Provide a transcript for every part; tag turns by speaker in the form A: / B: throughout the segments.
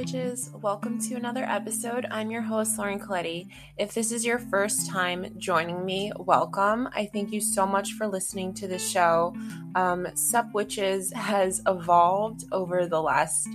A: witches? Welcome to another episode. I'm your host, Lauren Colletti. If this is your first time joining me, welcome. I thank you so much for listening to the show. Um, Sup Witches has evolved over the last,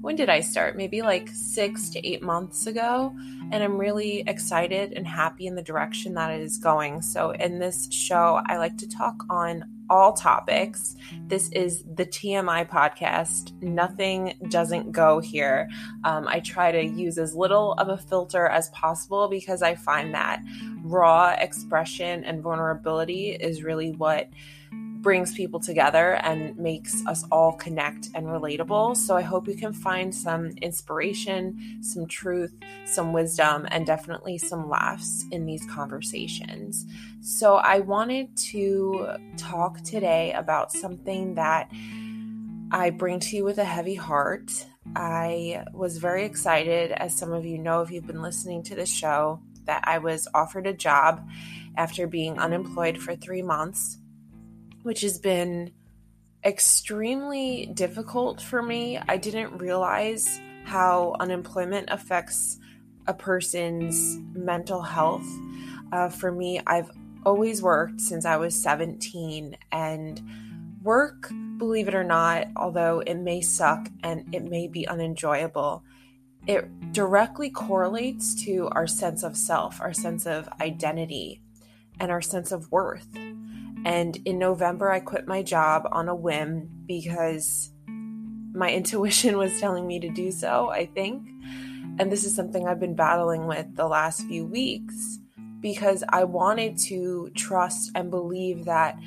A: when did I start? Maybe like six to eight months ago. And I'm really excited and happy in the direction that it is going. So, in this show, I like to talk on all topics. This is the TMI podcast. Nothing doesn't go here. Um, I try to use as little of a filter as possible because I find that raw expression and vulnerability is really what brings people together and makes us all connect and relatable. So I hope you can find some inspiration, some truth, some wisdom, and definitely some laughs in these conversations. So I wanted to talk today about something that I bring to you with a heavy heart. I was very excited, as some of you know if you've been listening to the show, that I was offered a job after being unemployed for three months which has been extremely difficult for me. I didn't realize how unemployment affects a person's mental health. Uh, for me, I've always worked since I was 17, and work, believe it or not, although it may suck and it may be unenjoyable, it directly correlates to our sense of self, our sense of identity, and our sense of worth. And in November, I quit my job on a whim because my intuition was telling me to do so, I think. And this is something I've been battling with the last few weeks because I wanted to trust and believe that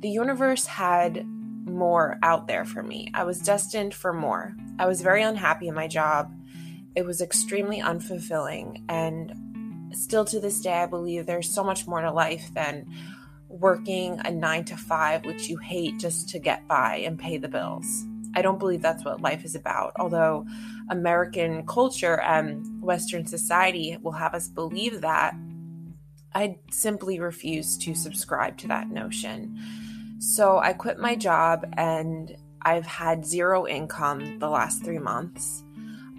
A: the universe had more out there for me. I was destined for more. I was very unhappy in my job. It was extremely unfulfilling. And still to this day, I believe there's so much more to life than working a nine to five, which you hate just to get by and pay the bills. I don't believe that's what life is about, although American culture and Western society will have us believe that. I simply refuse to subscribe to that notion. So I quit my job and I've had zero income the last three months.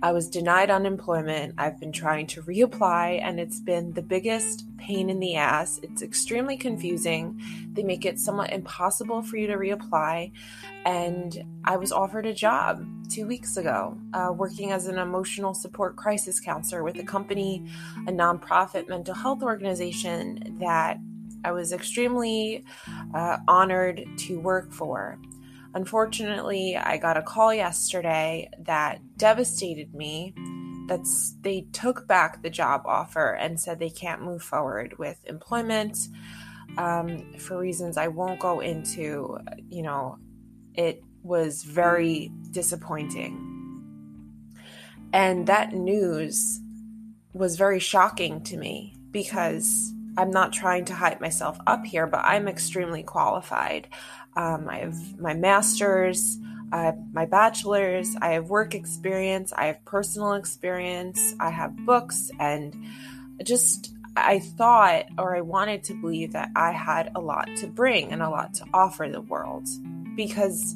A: I was denied unemployment. I've been trying to reapply, and it's been the biggest pain in the ass. It's extremely confusing. They make it somewhat impossible for you to reapply. And I was offered a job two weeks ago, uh, working as an emotional support crisis counselor with a company, a nonprofit mental health organization that I was extremely uh, honored to work for. Unfortunately, I got a call yesterday that devastated me. That's they took back the job offer and said they can't move forward with employment um, for reasons I won't go into. You know, it was very disappointing. And that news was very shocking to me because I'm not trying to hype myself up here, but I'm extremely qualified. Um, I have my master's, have my bachelor's, I have work experience, I have personal experience, I have books, and just I thought or I wanted to believe that I had a lot to bring and a lot to offer the world. Because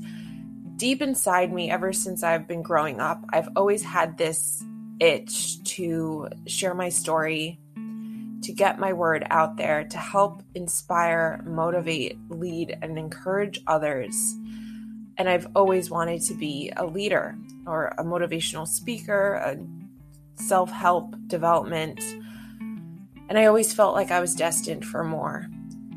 A: deep inside me, ever since I've been growing up, I've always had this itch to share my story, to get my word out there, to help inspire, motivate, lead, and encourage others. And I've always wanted to be a leader or a motivational speaker, a self help development. And I always felt like I was destined for more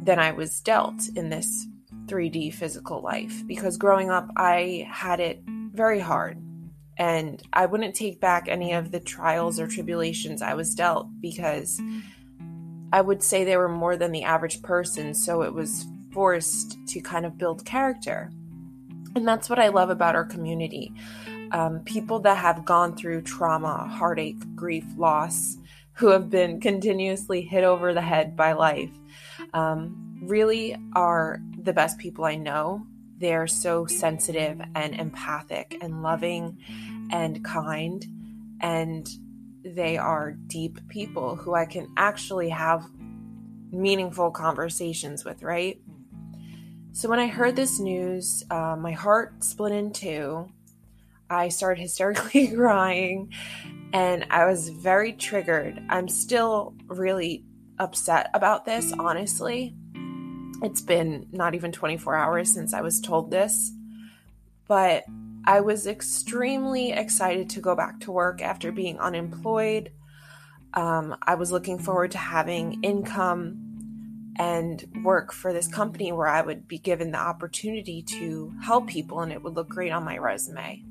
A: than I was dealt in this 3D physical life because growing up, I had it very hard. And I wouldn't take back any of the trials or tribulations I was dealt because I would say they were more than the average person, so it was forced to kind of build character. And that's what I love about our community. Um, people that have gone through trauma, heartache, grief, loss, who have been continuously hit over the head by life, um, really are the best people I know. They're so sensitive and empathic and loving and kind. And they are deep people who I can actually have meaningful conversations with, right? So when I heard this news, uh, my heart split in two. I started hysterically crying and I was very triggered. I'm still really upset about this, honestly. It's been not even 24 hours since I was told this, but I was extremely excited to go back to work after being unemployed. Um, I was looking forward to having income and work for this company where I would be given the opportunity to help people and it would look great on my resume.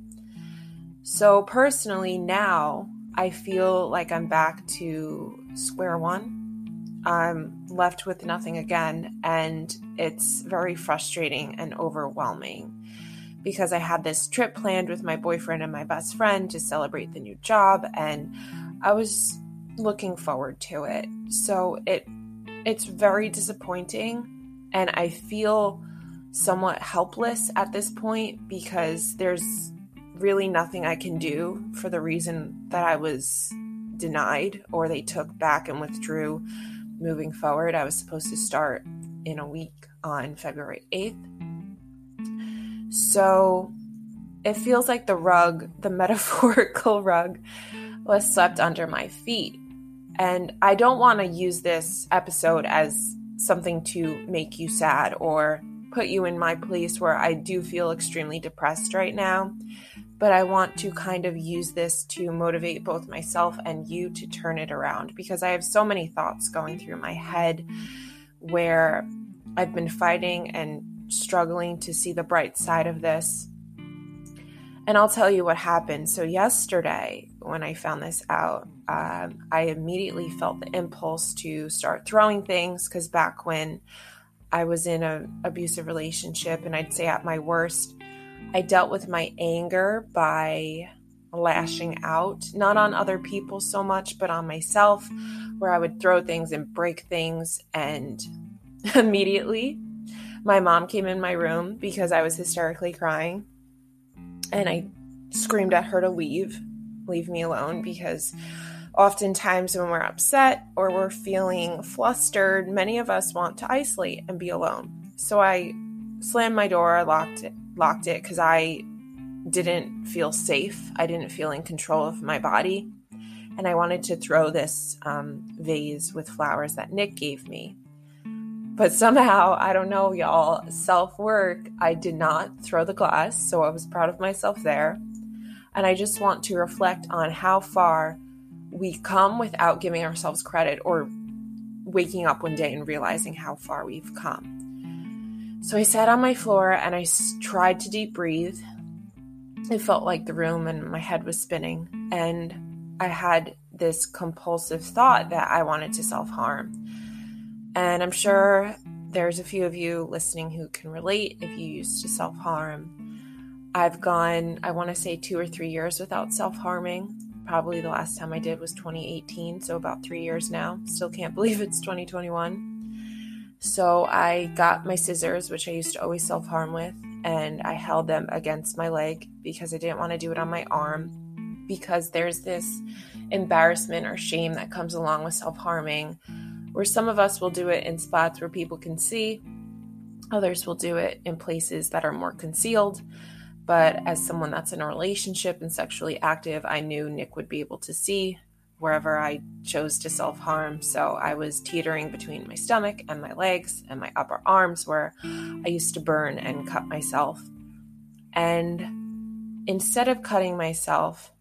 A: So, personally, now I feel like I'm back to square one. I'm left with nothing again, and it's very frustrating and overwhelming because I had this trip planned with my boyfriend and my best friend to celebrate the new job, and I was looking forward to it. So it it's very disappointing, and I feel somewhat helpless at this point because there's really nothing I can do for the reason that I was denied or they took back and withdrew moving forward. I was supposed to start in a week on February 8th. So it feels like the rug, the metaphorical rug, was swept under my feet. And I don't want to use this episode as something to make you sad or put you in my place where I do feel extremely depressed right now but I want to kind of use this to motivate both myself and you to turn it around because I have so many thoughts going through my head where I've been fighting and struggling to see the bright side of this. And I'll tell you what happened. So, yesterday, when I found this out, um, I immediately felt the impulse to start throwing things because back when I was in an abusive relationship and I'd say at my worst, I dealt with my anger by lashing out, not on other people so much, but on myself, where I would throw things and break things. And immediately, my mom came in my room because I was hysterically crying. And I screamed at her to leave, leave me alone, because oftentimes when we're upset or we're feeling flustered, many of us want to isolate and be alone. So I slammed my door, locked it, locked it because I didn't feel safe. I didn't feel in control of my body. And I wanted to throw this um, vase with flowers that Nick gave me. But somehow, I don't know, y'all, self work, I did not throw the glass. So I was proud of myself there. And I just want to reflect on how far we come without giving ourselves credit or waking up one day and realizing how far we've come. So I sat on my floor and I tried to deep breathe. It felt like the room and my head was spinning. And I had this compulsive thought that I wanted to self harm. And I'm sure there's a few of you listening who can relate if you used to self harm. I've gone, I want to say, two or three years without self harming. Probably the last time I did was 2018, so about three years now. Still can't believe it's 2021. So I got my scissors, which I used to always self harm with, and I held them against my leg because I didn't want to do it on my arm because there's this embarrassment or shame that comes along with self harming, where some of us will do it in spots where people can see, others will do it in places that are more concealed. But as someone that's in a relationship and sexually active, I knew Nick would be able to see wherever I chose to self harm. So I was teetering between my stomach and my legs and my upper arms where I used to burn and cut myself. And instead of cutting myself,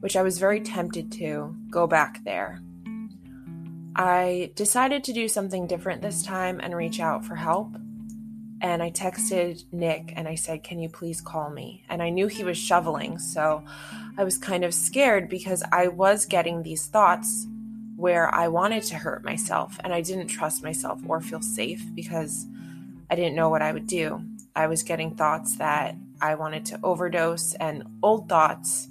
A: which I was very tempted to, go back there, I decided to do something different this time and reach out for help. And I texted Nick and I said, Can you please call me? And I knew he was shoveling. So I was kind of scared because I was getting these thoughts where I wanted to hurt myself and I didn't trust myself or feel safe because I didn't know what I would do. I was getting thoughts that I wanted to overdose and old thoughts,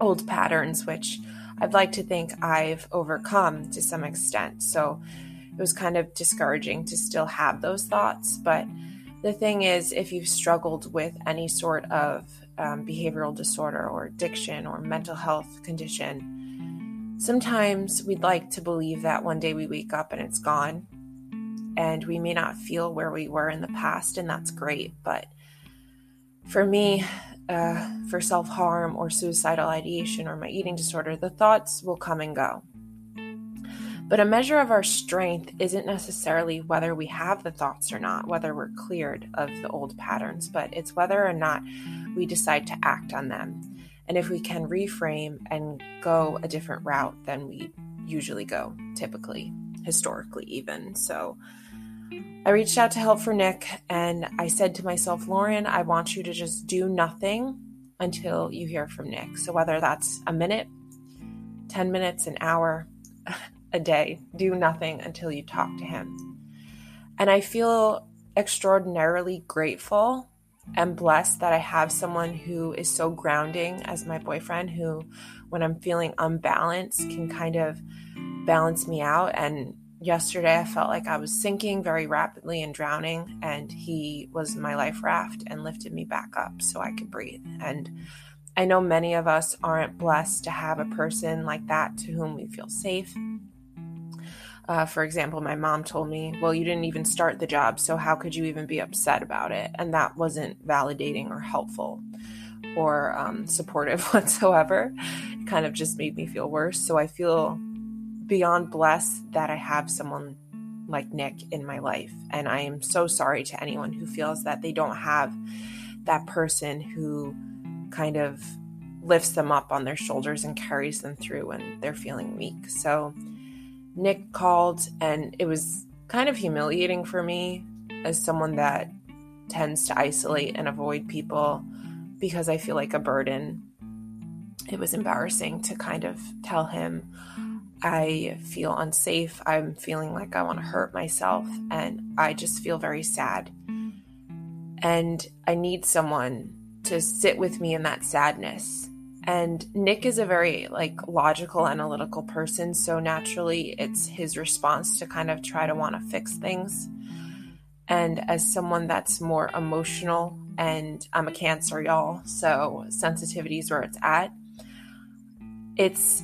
A: old patterns, which I'd like to think I've overcome to some extent. So it was kind of discouraging to still have those thoughts. But the thing is, if you've struggled with any sort of um, behavioral disorder or addiction or mental health condition, sometimes we'd like to believe that one day we wake up and it's gone. And we may not feel where we were in the past, and that's great. But for me, uh, for self harm or suicidal ideation or my eating disorder, the thoughts will come and go. But a measure of our strength isn't necessarily whether we have the thoughts or not, whether we're cleared of the old patterns, but it's whether or not we decide to act on them. And if we can reframe and go a different route than we usually go, typically, historically, even. So I reached out to help for Nick and I said to myself, Lauren, I want you to just do nothing until you hear from Nick. So whether that's a minute, 10 minutes, an hour, a day. Do nothing until you talk to him. And I feel extraordinarily grateful and blessed that I have someone who is so grounding as my boyfriend, who, when I'm feeling unbalanced, can kind of balance me out. And yesterday, I felt like I was sinking very rapidly and drowning, and he was my life raft and lifted me back up so I could breathe. And I know many of us aren't blessed to have a person like that to whom we feel safe uh, for example, my mom told me, Well, you didn't even start the job, so how could you even be upset about it? And that wasn't validating or helpful or um, supportive whatsoever. It kind of just made me feel worse. So I feel beyond blessed that I have someone like Nick in my life. And I am so sorry to anyone who feels that they don't have that person who kind of lifts them up on their shoulders and carries them through when they're feeling weak. So, Nick called, and it was kind of humiliating for me as someone that tends to isolate and avoid people because I feel like a burden. It was embarrassing to kind of tell him I feel unsafe. I'm feeling like I want to hurt myself, and I just feel very sad. And I need someone to sit with me in that sadness and Nick is a very like logical, analytical person. So naturally, it's his response to kind of try to want to fix things. And as someone that's more emotional, and I'm a Cancer, y'all, so sensitivity is where it's at. It's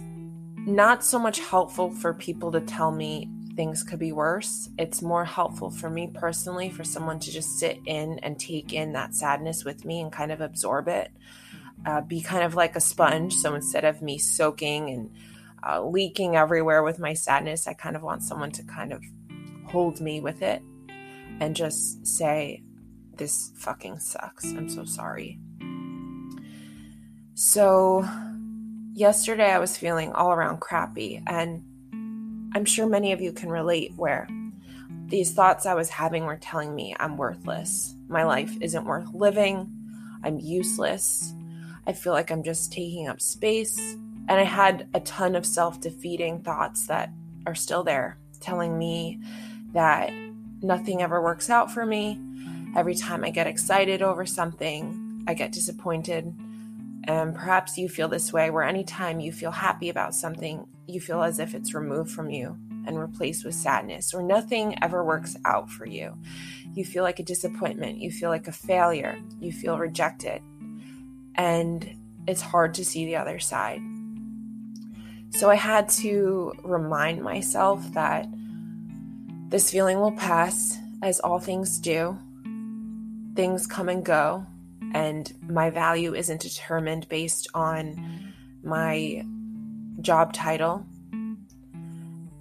A: not so much helpful for people to tell me things could be worse. It's more helpful for me personally for someone to just sit in and take in that sadness with me and kind of absorb it uh, be kind of like a sponge. So instead of me soaking and uh, leaking everywhere with my sadness, I kind of want someone to kind of hold me with it and just say, This fucking sucks. I'm so sorry. So, yesterday I was feeling all around crappy, and I'm sure many of you can relate where these thoughts I was having were telling me I'm worthless. My life isn't worth living. I'm useless. I feel like I'm just taking up space. And I had a ton of self defeating thoughts that are still there, telling me that nothing ever works out for me. Every time I get excited over something, I get disappointed. And perhaps you feel this way, where anytime you feel happy about something, you feel as if it's removed from you and replaced with sadness, or nothing ever works out for you. You feel like a disappointment, you feel like a failure, you feel rejected and it's hard to see the other side. So I had to remind myself that this feeling will pass, as all things do. Things come and go, and my value isn't determined based on my job title.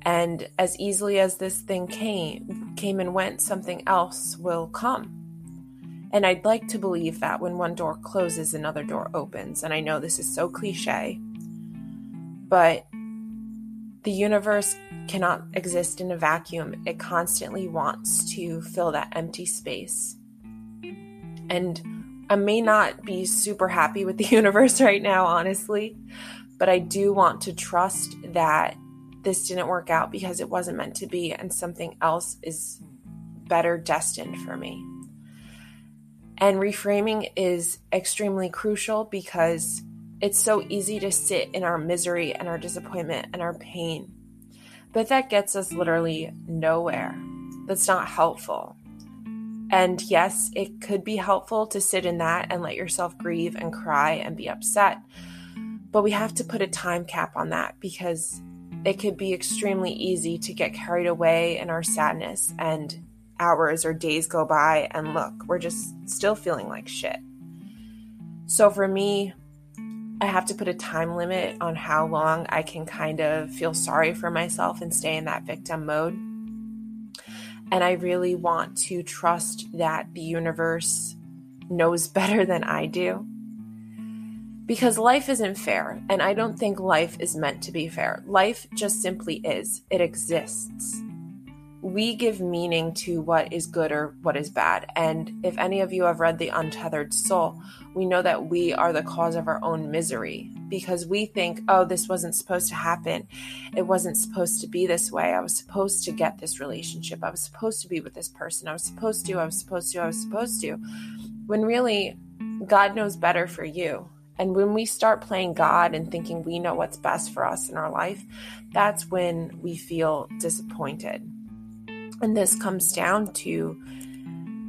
A: And as easily as this thing came, came and went, something else will come. And I'd like to believe that when one door closes, another door opens. And I know this is so cliche, but the universe cannot exist in a vacuum. It constantly wants to fill that empty space. And I may not be super happy with the universe right now, honestly, but I do want to trust that this didn't work out because it wasn't meant to be and something else is better destined for me. And reframing is extremely crucial because it's so easy to sit in our misery and our disappointment and our pain. But that gets us literally nowhere. That's not helpful. And yes, it could be helpful to sit in that and let yourself grieve and cry and be upset. But we have to put a time cap on that because it could be extremely easy to get carried away in our sadness and hours or days go by and look, we're just still feeling like shit. So for me, I have to put a time limit on how long I can kind of feel sorry for myself and stay in that victim mode. And I really want to trust that the universe knows better than I do. Because life isn't fair, and I don't think life is meant to be fair. Life just simply is, it exists we give meaning to what is good or what is bad. And if any of you have read The Untethered Soul, we know that we are the cause of our own misery because we think, oh, this wasn't supposed to happen. It wasn't supposed to be this way. I was supposed to get this relationship. I was supposed to be with this person. I was supposed to, I was supposed to, I was supposed to. When really, God knows better for you. And when we start playing God and thinking we know what's best for us in our life, that's when we feel disappointed and this comes down to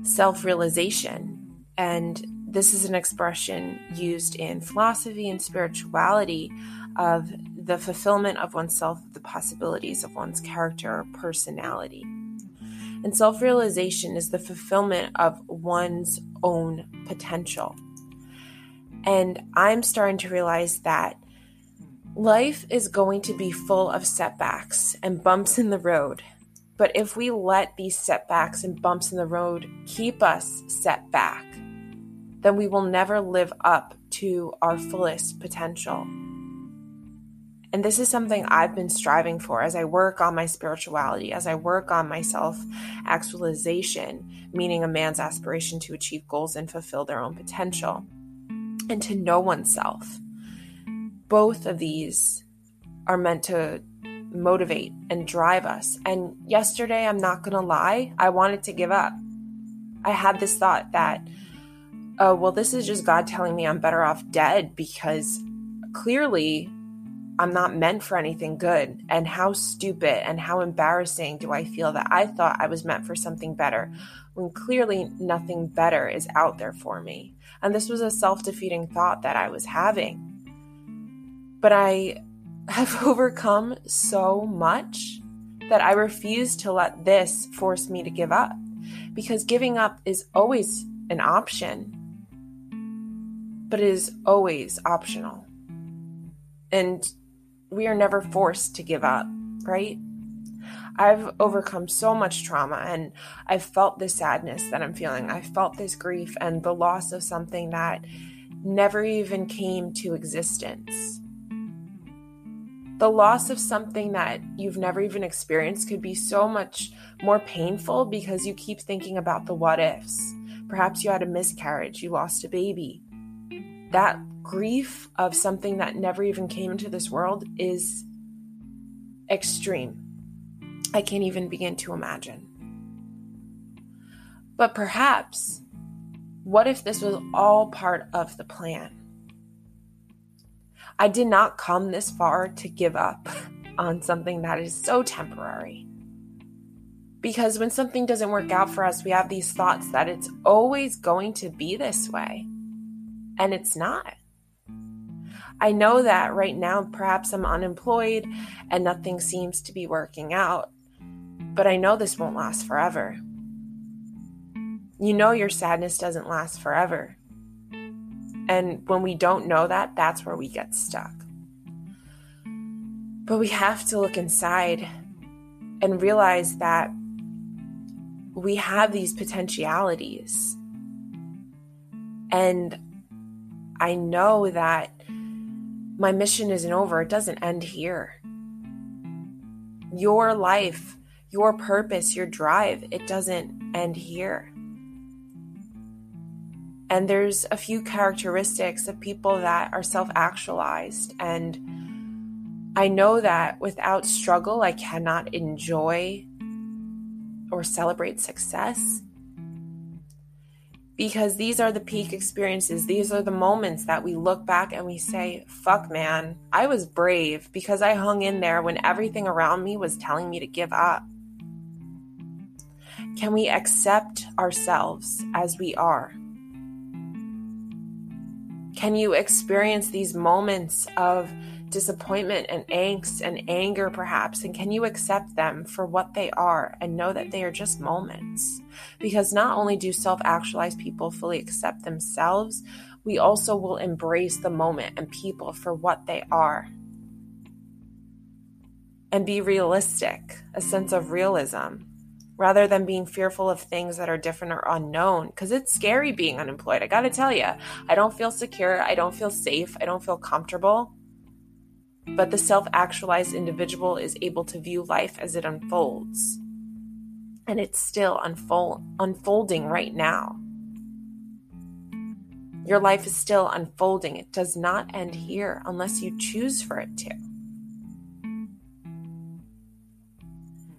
A: self realization. And this is an expression used in philosophy and spirituality of the fulfillment of oneself, the possibilities of one's character or personality. And self realization is the fulfillment of one's own potential. And I'm starting to realize that life is going to be full of setbacks and bumps in the road. But if we let these setbacks and bumps in the road keep us set back, then we will never live up to our fullest potential. And this is something I've been striving for as I work on my spirituality, as I work on my self actualization, meaning a man's aspiration to achieve goals and fulfill their own potential, and to know oneself. Both of these are meant to motivate and drive us. And yesterday, I'm not going to lie, I wanted to give up. I had this thought that, oh, well, this is just God telling me I'm better off dead because clearly I'm not meant for anything good. And how stupid and how embarrassing do I feel that I thought I was meant for something better when clearly nothing better is out there for me. And this was a self defeating thought that I was having. But I have overcome so much that I refuse to let this force me to give up because giving up is always an option, but it is always optional. And we are never forced to give up, right? I've overcome so much trauma and I've felt this sadness that I'm feeling. I've felt this grief and the loss of something that never even came to existence the loss of something that you've never even experienced could be so much more painful because you keep thinking about the what ifs. Perhaps you had a miscarriage, you lost a baby. That grief of something that never even came into this world is extreme. I can't even begin to imagine. But perhaps, what if this was all part of the plan? I did not come this far to give up on something that is so temporary. Because when something doesn't work out for us, we have these thoughts that it's always going to be this way. And it's not. I know that right now, perhaps I'm unemployed and nothing seems to be working out, but I know this won't last forever. You know, your sadness doesn't last forever. And when we don't know that, that's where we get stuck. But we have to look inside and realize that we have these potentialities. And I know that my mission isn't over, it doesn't end here. Your life, your purpose, your drive, it doesn't end here. And there's a few characteristics of people that are self actualized. And I know that without struggle, I cannot enjoy or celebrate success. Because these are the peak experiences. These are the moments that we look back and we say, fuck, man, I was brave because I hung in there when everything around me was telling me to give up. Can we accept ourselves as we are? Can you experience these moments of disappointment and angst and anger, perhaps? And can you accept them for what they are and know that they are just moments? Because not only do self actualized people fully accept themselves, we also will embrace the moment and people for what they are. And be realistic, a sense of realism, rather than being fearful of things that are different or unknown. Because it's scary being unemployed. I gotta tell you, I don't feel secure. I don't feel safe. I don't feel comfortable. But the self actualized individual is able to view life as it unfolds. And it's still unfold, unfolding right now. Your life is still unfolding. It does not end here unless you choose for it to.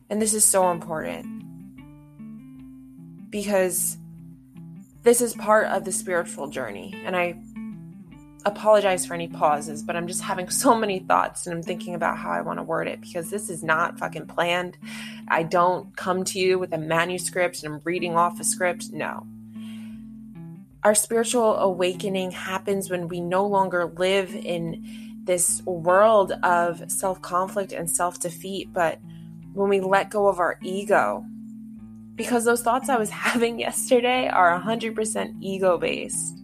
A: And this is so important because this is part of the spiritual journey. And I apologize for any pauses, but I'm just having so many thoughts and I'm thinking about how I want to word it because this is not fucking planned. I don't come to you with a manuscript and I'm reading off a script. No. Our spiritual awakening happens when we no longer live in this world of self conflict and self defeat, but when we let go of our ego. Because those thoughts I was having yesterday are 100% ego based.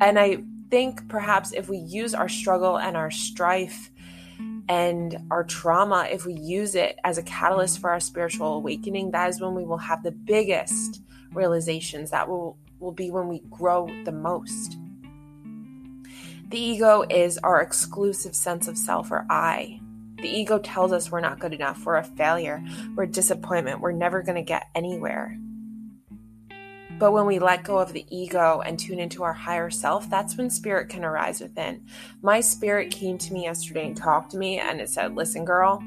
A: And I think perhaps if we use our struggle and our strife and our trauma, if we use it as a catalyst for our spiritual awakening, that is when we will have the biggest realizations. That will will be when we grow the most. The ego is our exclusive sense of self or I. The ego tells us we're not good enough, we're a failure, we're a disappointment, we're never going to get anywhere. But when we let go of the ego and tune into our higher self, that's when spirit can arise within. My spirit came to me yesterday and talked to me, and it said, Listen, girl,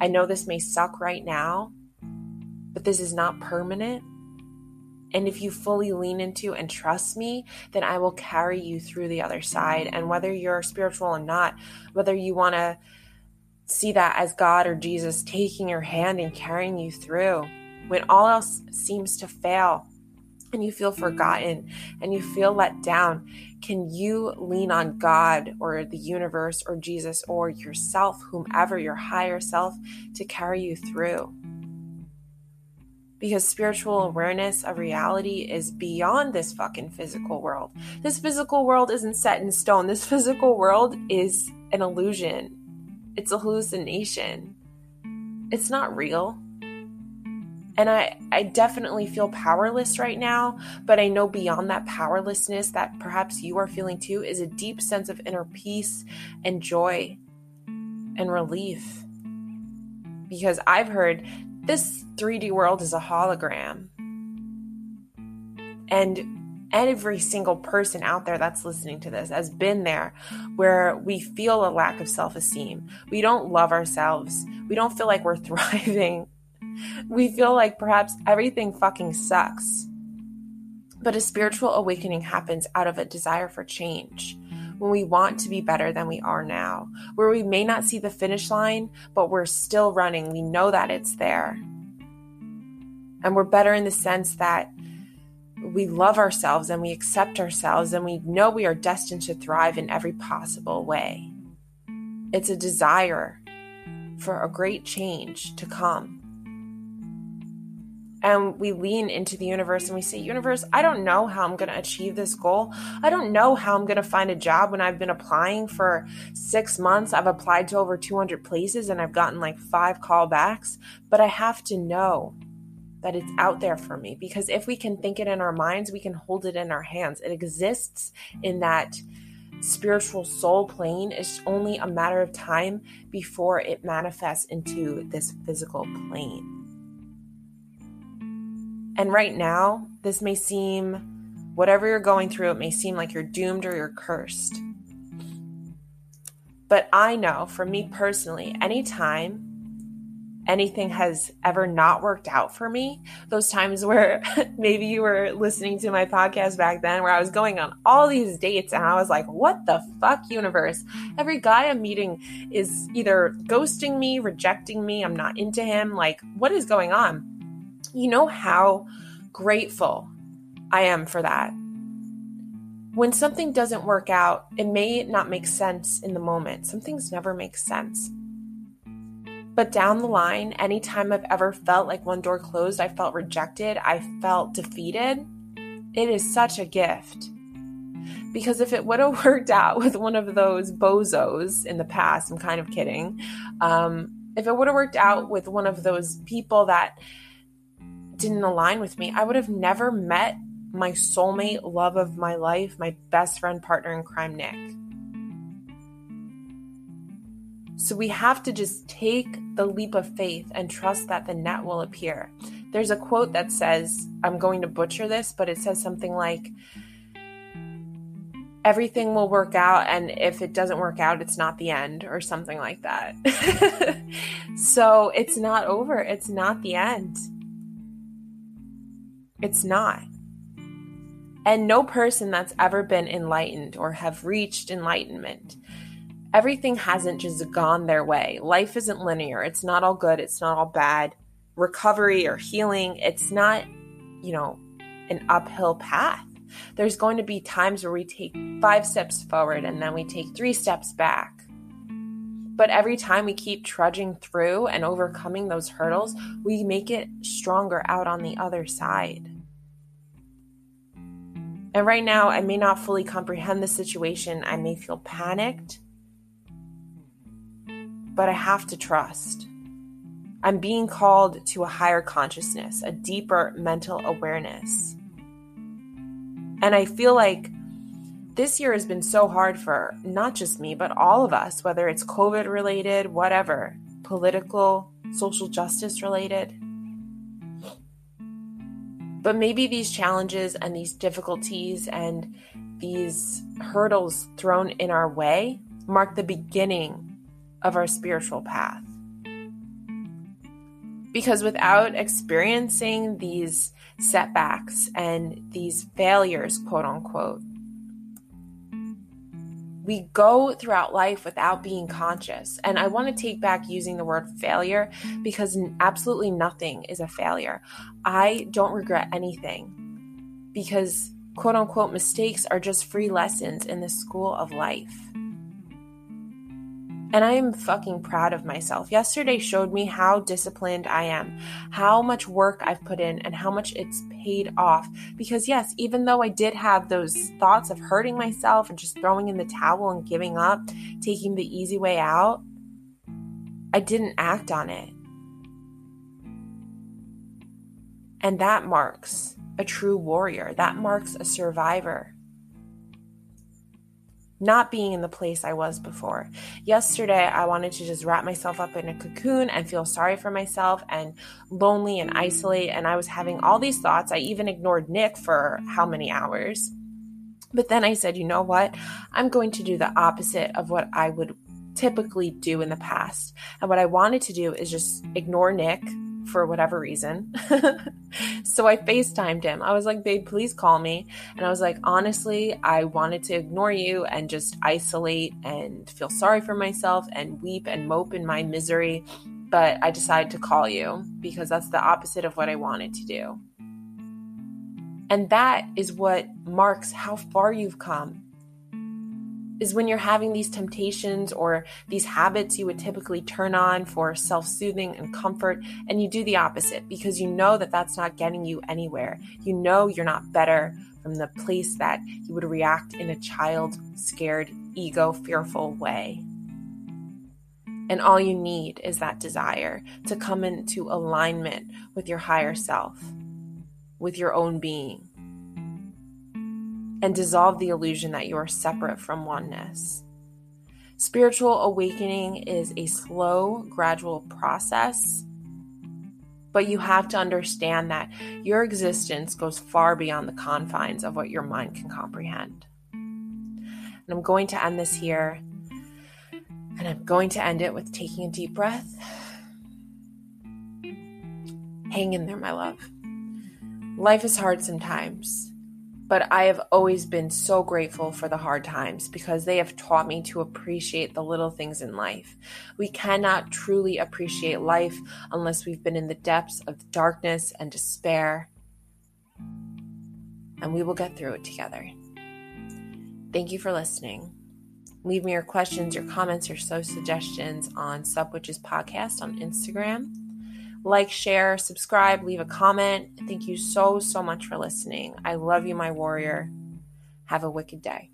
A: I know this may suck right now, but this is not permanent. And if you fully lean into and trust me, then I will carry you through the other side. And whether you're spiritual or not, whether you want to see that as God or Jesus taking your hand and carrying you through, when all else seems to fail and you feel forgotten and you feel let down, can you lean on God or the universe or Jesus or yourself, whomever your higher self, to carry you through? because spiritual awareness of reality is beyond this fucking physical world. This physical world isn't set in stone. This physical world is an illusion, it's a hallucination. It's not real. And I, I definitely feel powerless right now, but I know beyond that powerlessness that perhaps you are feeling too is a deep sense of inner peace and joy and relief. Because I've heard this 3D world is a hologram. And every single person out there that's listening to this has been there where we feel a lack of self esteem. We don't love ourselves. We don't feel like we're thriving. We feel like perhaps everything fucking sucks. But a spiritual awakening happens out of a desire for change when we want to be better than we are now, where we may not see the finish line, but we're still running. We know that it's there. And we're better in the sense that we love ourselves and we accept ourselves and we know we are destined to thrive in every possible way. It's a desire for a great change to come and we lean into the universe and we say, Universe, I don't know how I'm going to achieve this goal. I don't know how I'm going to find a job when I've been applying for six months. I've applied to over 200 places and I've gotten like five callbacks, but I have to know that it's out there for me because if we can think it in our minds, we can hold it in our hands. It exists in that spiritual soul plane. It's only a matter of time before it manifests into this physical plane. And right now, this may seem, whatever you're going through, it may seem like you're doomed or you're cursed. But I know for me personally, anytime anything has ever not worked out for me, those times where maybe you were listening to my podcast back then, where I was going on all these dates and I was like, what the fuck, universe? Mm-hmm. Every guy I'm meeting is either ghosting me, rejecting me, I'm not into him. Like, what is going on? You know how grateful I am for that. When something doesn't work out, it may not make sense in the moment. Some things never make sense. But down the line, anytime I've ever felt like one door closed, I felt rejected, I felt defeated, it is such a gift Because if it would have worked out with one of those bozos in the past, I'm kind of kidding. Um, if it would have worked out with one of those people that didn't align with me, I would have never met my soulmate, love of my life, my best friend, partner in crime, Nick. So we have to just take the leap of faith and trust that the net will appear. There's a quote that says, I'm going to butcher this, but it says something like, everything will work out and if it doesn't work out it's not the end or something like that. So it's not over. It's not the end. It's not. And no person that's ever been enlightened or have reached enlightenment everything hasn't just gone their way life isn't linear it's not all good it's not all bad recovery or healing it's not you know an uphill path there's going to be times where we take five steps forward and then we take three steps back. But every time we keep trudging through and overcoming those hurdles, we make it stronger out on the other side. And right now, I may not fully comprehend the situation. I may feel panicked, but I have to trust. I'm being called to a higher consciousness, a deeper mental awareness. And I feel like this year has been so hard for not just me, but all of us, whether it's COVID related, whatever, political, social justice related. But maybe these challenges and these difficulties and these hurdles thrown in our way mark the beginning of our spiritual path. Because without experiencing these setbacks and these failures, quote unquote, we go throughout life without being conscious. And I want to take back using the word failure because absolutely nothing is a failure. I don't regret anything because, quote unquote, mistakes are just free lessons in the school of life. And I am fucking proud of myself. Yesterday showed me how disciplined I am, how much work I've put in, and how much it's paid off. Because, yes, even though I did have those thoughts of hurting myself and just throwing in the towel and giving up, taking the easy way out, I didn't act on it. And that marks a true warrior, that marks a survivor not being in the place I was before. Yesterday, I wanted to just wrap myself up in a cocoon and feel sorry for myself and lonely and isolate. And I was having all these thoughts. I even ignored Nick for how many hours. But then I said, you know what? I'm going to do the opposite of what I would typically do in the past. And what I wanted to do is just ignore Nick for whatever reason. so I FaceTimed him. I was like, babe, please call me. And I was like, honestly, I wanted to ignore you and just isolate and feel sorry for myself and weep and mope in my misery. But I decided to call you because that's the opposite of what I wanted to do. And that is what marks how far you've come is when you're having these temptations or these habits you would typically turn on for self soothing and comfort, and you do the opposite because you know that that's not getting you anywhere. You know you're not better from the place that you would react in a child scared, ego fearful way. And all you need is that desire to come into alignment with your higher self, with your own being and dissolve the illusion that you are separate from oneness. Spiritual awakening is a slow, gradual process, but you have to understand that your existence goes far beyond the confines of what your mind can comprehend. And I'm going to end this here, and I'm going to end it with taking a deep breath. Hang in there, my love. Life is hard sometimes. But I have always been so grateful for the hard times because they have taught me to appreciate the little things in life. We cannot truly appreciate life unless we've been in the depths of darkness and despair. And we will get through it together. Thank you for listening. Leave me your questions, your comments, your so suggestions on Sup Witches Podcast on Instagram like, share, subscribe, leave a comment. Thank you so, so much for listening. I love you, my warrior. Have a wicked day.